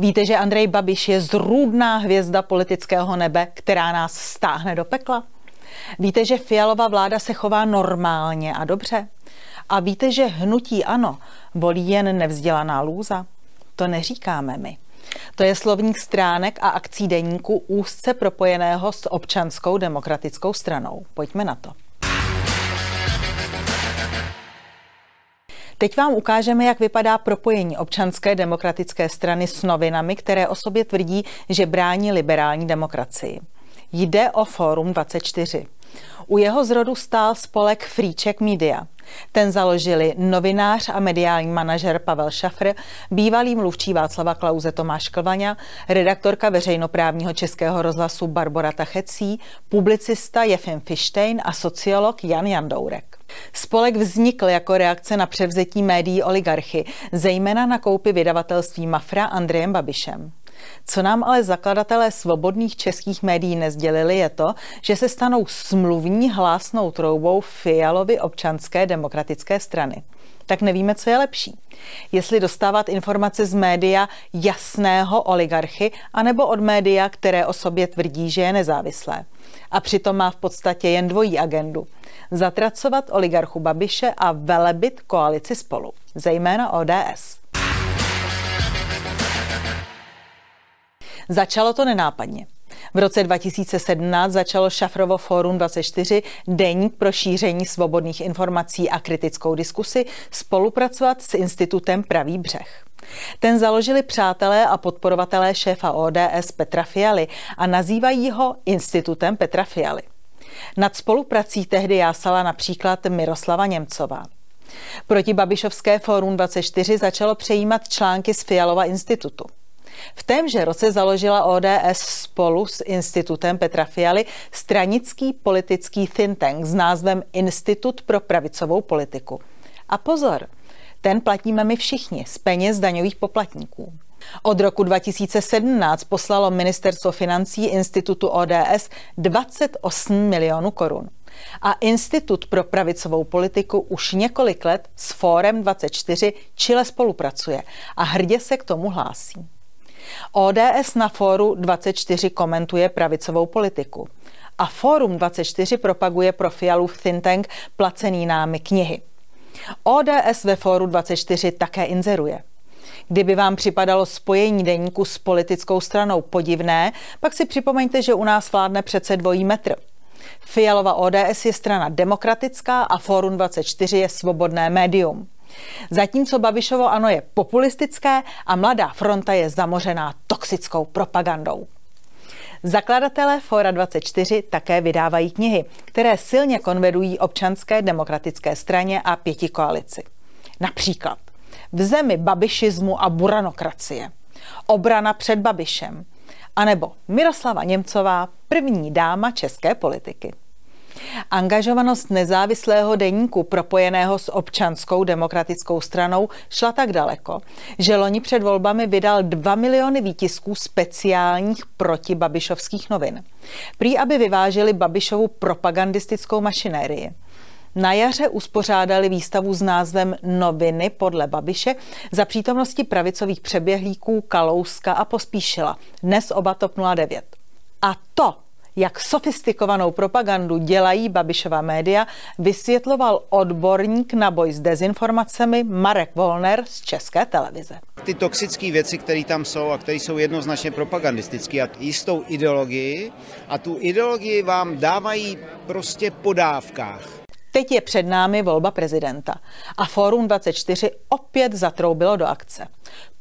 Víte, že Andrej Babiš je zrůdná hvězda politického nebe, která nás stáhne do pekla? Víte, že Fialová vláda se chová normálně a dobře? A víte, že hnutí ano volí jen nevzdělaná lůza? To neříkáme my. To je slovník stránek a akcí deníku úzce propojeného s občanskou demokratickou stranou. Pojďme na to. Teď vám ukážeme, jak vypadá propojení občanské demokratické strany s novinami, které o sobě tvrdí, že brání liberální demokracii. Jde o Fórum 24. U jeho zrodu stál spolek Fríček Media. Ten založili novinář a mediální manažer Pavel Šafr, bývalý mluvčí Václava Klauze Tomáš Klvaňa, redaktorka veřejnoprávního českého rozhlasu Barbara Tachecí, publicista Jefim Fištejn a sociolog Jan Jandourek. Spolek vznikl jako reakce na převzetí médií oligarchy, zejména na koupy vydavatelství Mafra Andrejem Babišem. Co nám ale zakladatelé svobodných českých médií nezdělili je to, že se stanou smluvní hlásnou troubou Fialovy občanské demokratické strany. Tak nevíme, co je lepší. Jestli dostávat informace z média jasného oligarchy, anebo od média, které o sobě tvrdí, že je nezávislé. A přitom má v podstatě jen dvojí agendu. Zatracovat oligarchu Babiše a velebit koalici spolu, zejména ODS. Začalo to nenápadně. V roce 2017 začalo Šafrovo Fórum 24, deník pro šíření svobodných informací a kritickou diskusi, spolupracovat s institutem Pravý břeh. Ten založili přátelé a podporovatelé šéfa ODS Petra Fialy a nazývají ho Institutem Petra Fialy. Nad spoluprací tehdy jásala například Miroslava Němcová. Proti Babišovské fórum 24 začalo přejímat články z Fialova institutu. V témže roce založila ODS spolu s institutem Petra Fialy stranický politický think tank s názvem Institut pro pravicovou politiku. A pozor, ten platíme my všichni z peněz daňových poplatníků. Od roku 2017 poslalo ministerstvo financí institutu ODS 28 milionů korun. A Institut pro pravicovou politiku už několik let s Fórem 24 Chile spolupracuje a hrdě se k tomu hlásí. ODS na fóru 24 komentuje pravicovou politiku a Fórum 24 propaguje pro Fialův think tank placený námi knihy. ODS ve Fóru 24 také inzeruje. Kdyby vám připadalo spojení deníku s politickou stranou podivné, pak si připomeňte, že u nás vládne přece dvojí metr. Fialova ODS je strana demokratická a Fórum 24 je svobodné médium. Zatímco Babišovo ano je populistické a Mladá fronta je zamořená toxickou propagandou. Zakladatelé Fora 24 také vydávají knihy, které silně konvedují občanské demokratické straně a pěti koalici. Například v zemi babišismu a buranokracie, obrana před Babišem, anebo Miroslava Němcová, první dáma české politiky. Angažovanost nezávislého deníku propojeného s občanskou demokratickou stranou šla tak daleko, že loni před volbami vydal 2 miliony výtisků speciálních protibabišovských novin. Prý, aby vyvážili Babišovu propagandistickou mašinérii. Na jaře uspořádali výstavu s názvem Noviny podle Babiše za přítomnosti pravicových přeběhlíků Kalouska a Pospíšila, dnes oba TOP 09. A to jak sofistikovanou propagandu dělají Babišova média, vysvětloval odborník na boj s dezinformacemi Marek Volner z České televize. Ty toxické věci, které tam jsou a které jsou jednoznačně propagandistické a jistou ideologii a tu ideologii vám dávají prostě po dávkách. Teď je před námi volba prezidenta a Fórum 24 opět zatroubilo do akce.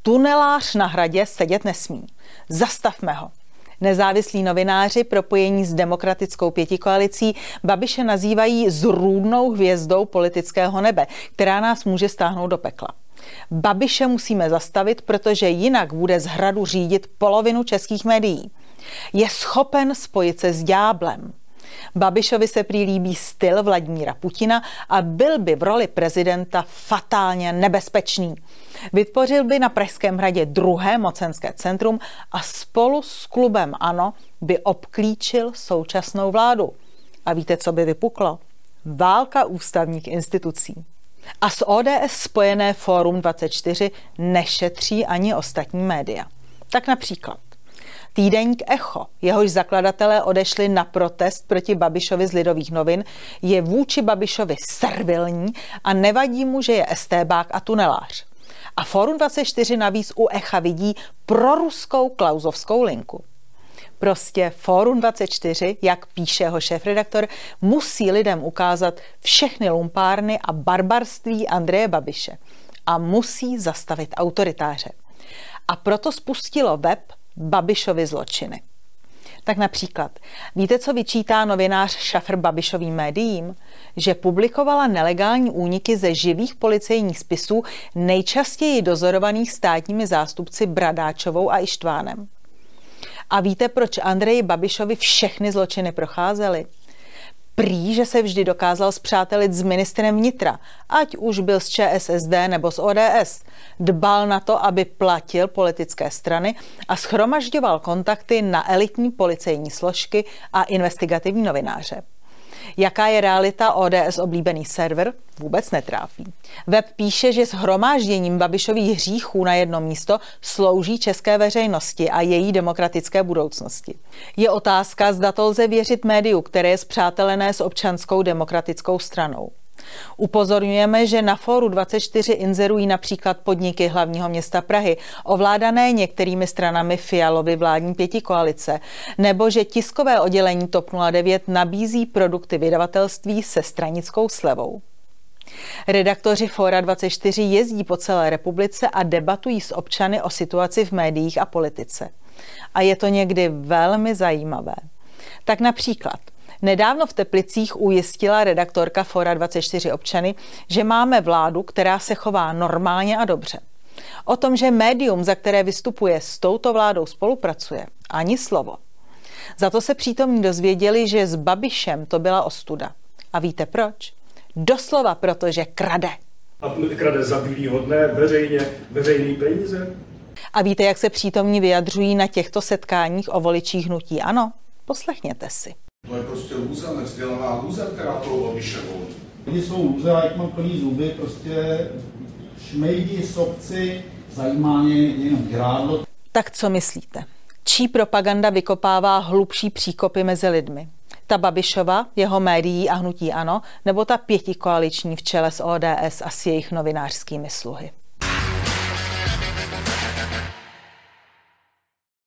Tunelář na hradě sedět nesmí. Zastavme ho. Nezávislí novináři propojení s demokratickou pětikoalicí Babiše nazývají zrůdnou hvězdou politického nebe, která nás může stáhnout do pekla. Babiše musíme zastavit, protože jinak bude z hradu řídit polovinu českých médií. Je schopen spojit se s dňáblem. Babišovi se prý styl Vladimíra Putina a byl by v roli prezidenta fatálně nebezpečný. Vytvořil by na Pražském hradě druhé mocenské centrum a spolu s klubem ANO by obklíčil současnou vládu. A víte, co by vypuklo? Válka ústavních institucí. A s ODS spojené Fórum 24 nešetří ani ostatní média. Tak například Týdeník Echo, jehož zakladatelé odešli na protest proti Babišovi z Lidových novin, je vůči Babišovi servilní a nevadí mu, že je estébák a tunelář. A Forum 24 navíc u Echa vidí proruskou klauzovskou linku. Prostě Fórum 24, jak píše jeho šéf-redaktor, musí lidem ukázat všechny lumpárny a barbarství Andreje Babiše a musí zastavit autoritáře. A proto spustilo web Babišovi zločiny. Tak například, víte, co vyčítá novinář Šafr Babišovým médiím? Že publikovala nelegální úniky ze živých policejních spisů nejčastěji dozorovaných státními zástupci Bradáčovou a Ištvánem. A víte, proč Andreji Babišovi všechny zločiny procházely? Prý, že se vždy dokázal zpřátelit s ministrem vnitra, ať už byl z ČSSD nebo z ODS. Dbal na to, aby platil politické strany a schromažďoval kontakty na elitní policejní složky a investigativní novináře. Jaká je realita ODS oblíbený server? Vůbec netrápí. Web píše, že s hromážděním Babišových hříchů na jedno místo slouží české veřejnosti a její demokratické budoucnosti. Je otázka, zda to lze věřit médiu, které je zpřátelené s občanskou demokratickou stranou. Upozorňujeme, že na Fóru 24 inzerují například podniky hlavního města Prahy, ovládané některými stranami Fialovy vládní pěti koalice, nebo že tiskové oddělení TOP 09 nabízí produkty vydavatelství se stranickou slevou. Redaktoři Fóra 24 jezdí po celé republice a debatují s občany o situaci v médiích a politice. A je to někdy velmi zajímavé. Tak například Nedávno v Teplicích ujistila redaktorka Fora 24 občany, že máme vládu, která se chová normálně a dobře. O tom, že médium, za které vystupuje, s touto vládou spolupracuje, ani slovo. Za to se přítomní dozvěděli, že s Babišem to byla ostuda. A víte proč? Doslova proto, že krade. A krade za bílýho dne, veřejně, veřejný peníze. A víte, jak se přítomní vyjadřují na těchto setkáních o voličích hnutí? Ano, poslechněte si. To je prostě lůza, nevzdělaná lůza, která to Babišovou. Oni jsou lůze, a jak mám plný zuby, prostě šmejdi, sobci, zajímá mě jenom žrádlo. Tak co myslíte? Čí propaganda vykopává hlubší příkopy mezi lidmi? Ta Babišova, jeho médií a hnutí ano, nebo ta pětikoaliční v čele s ODS a s jejich novinářskými sluhy?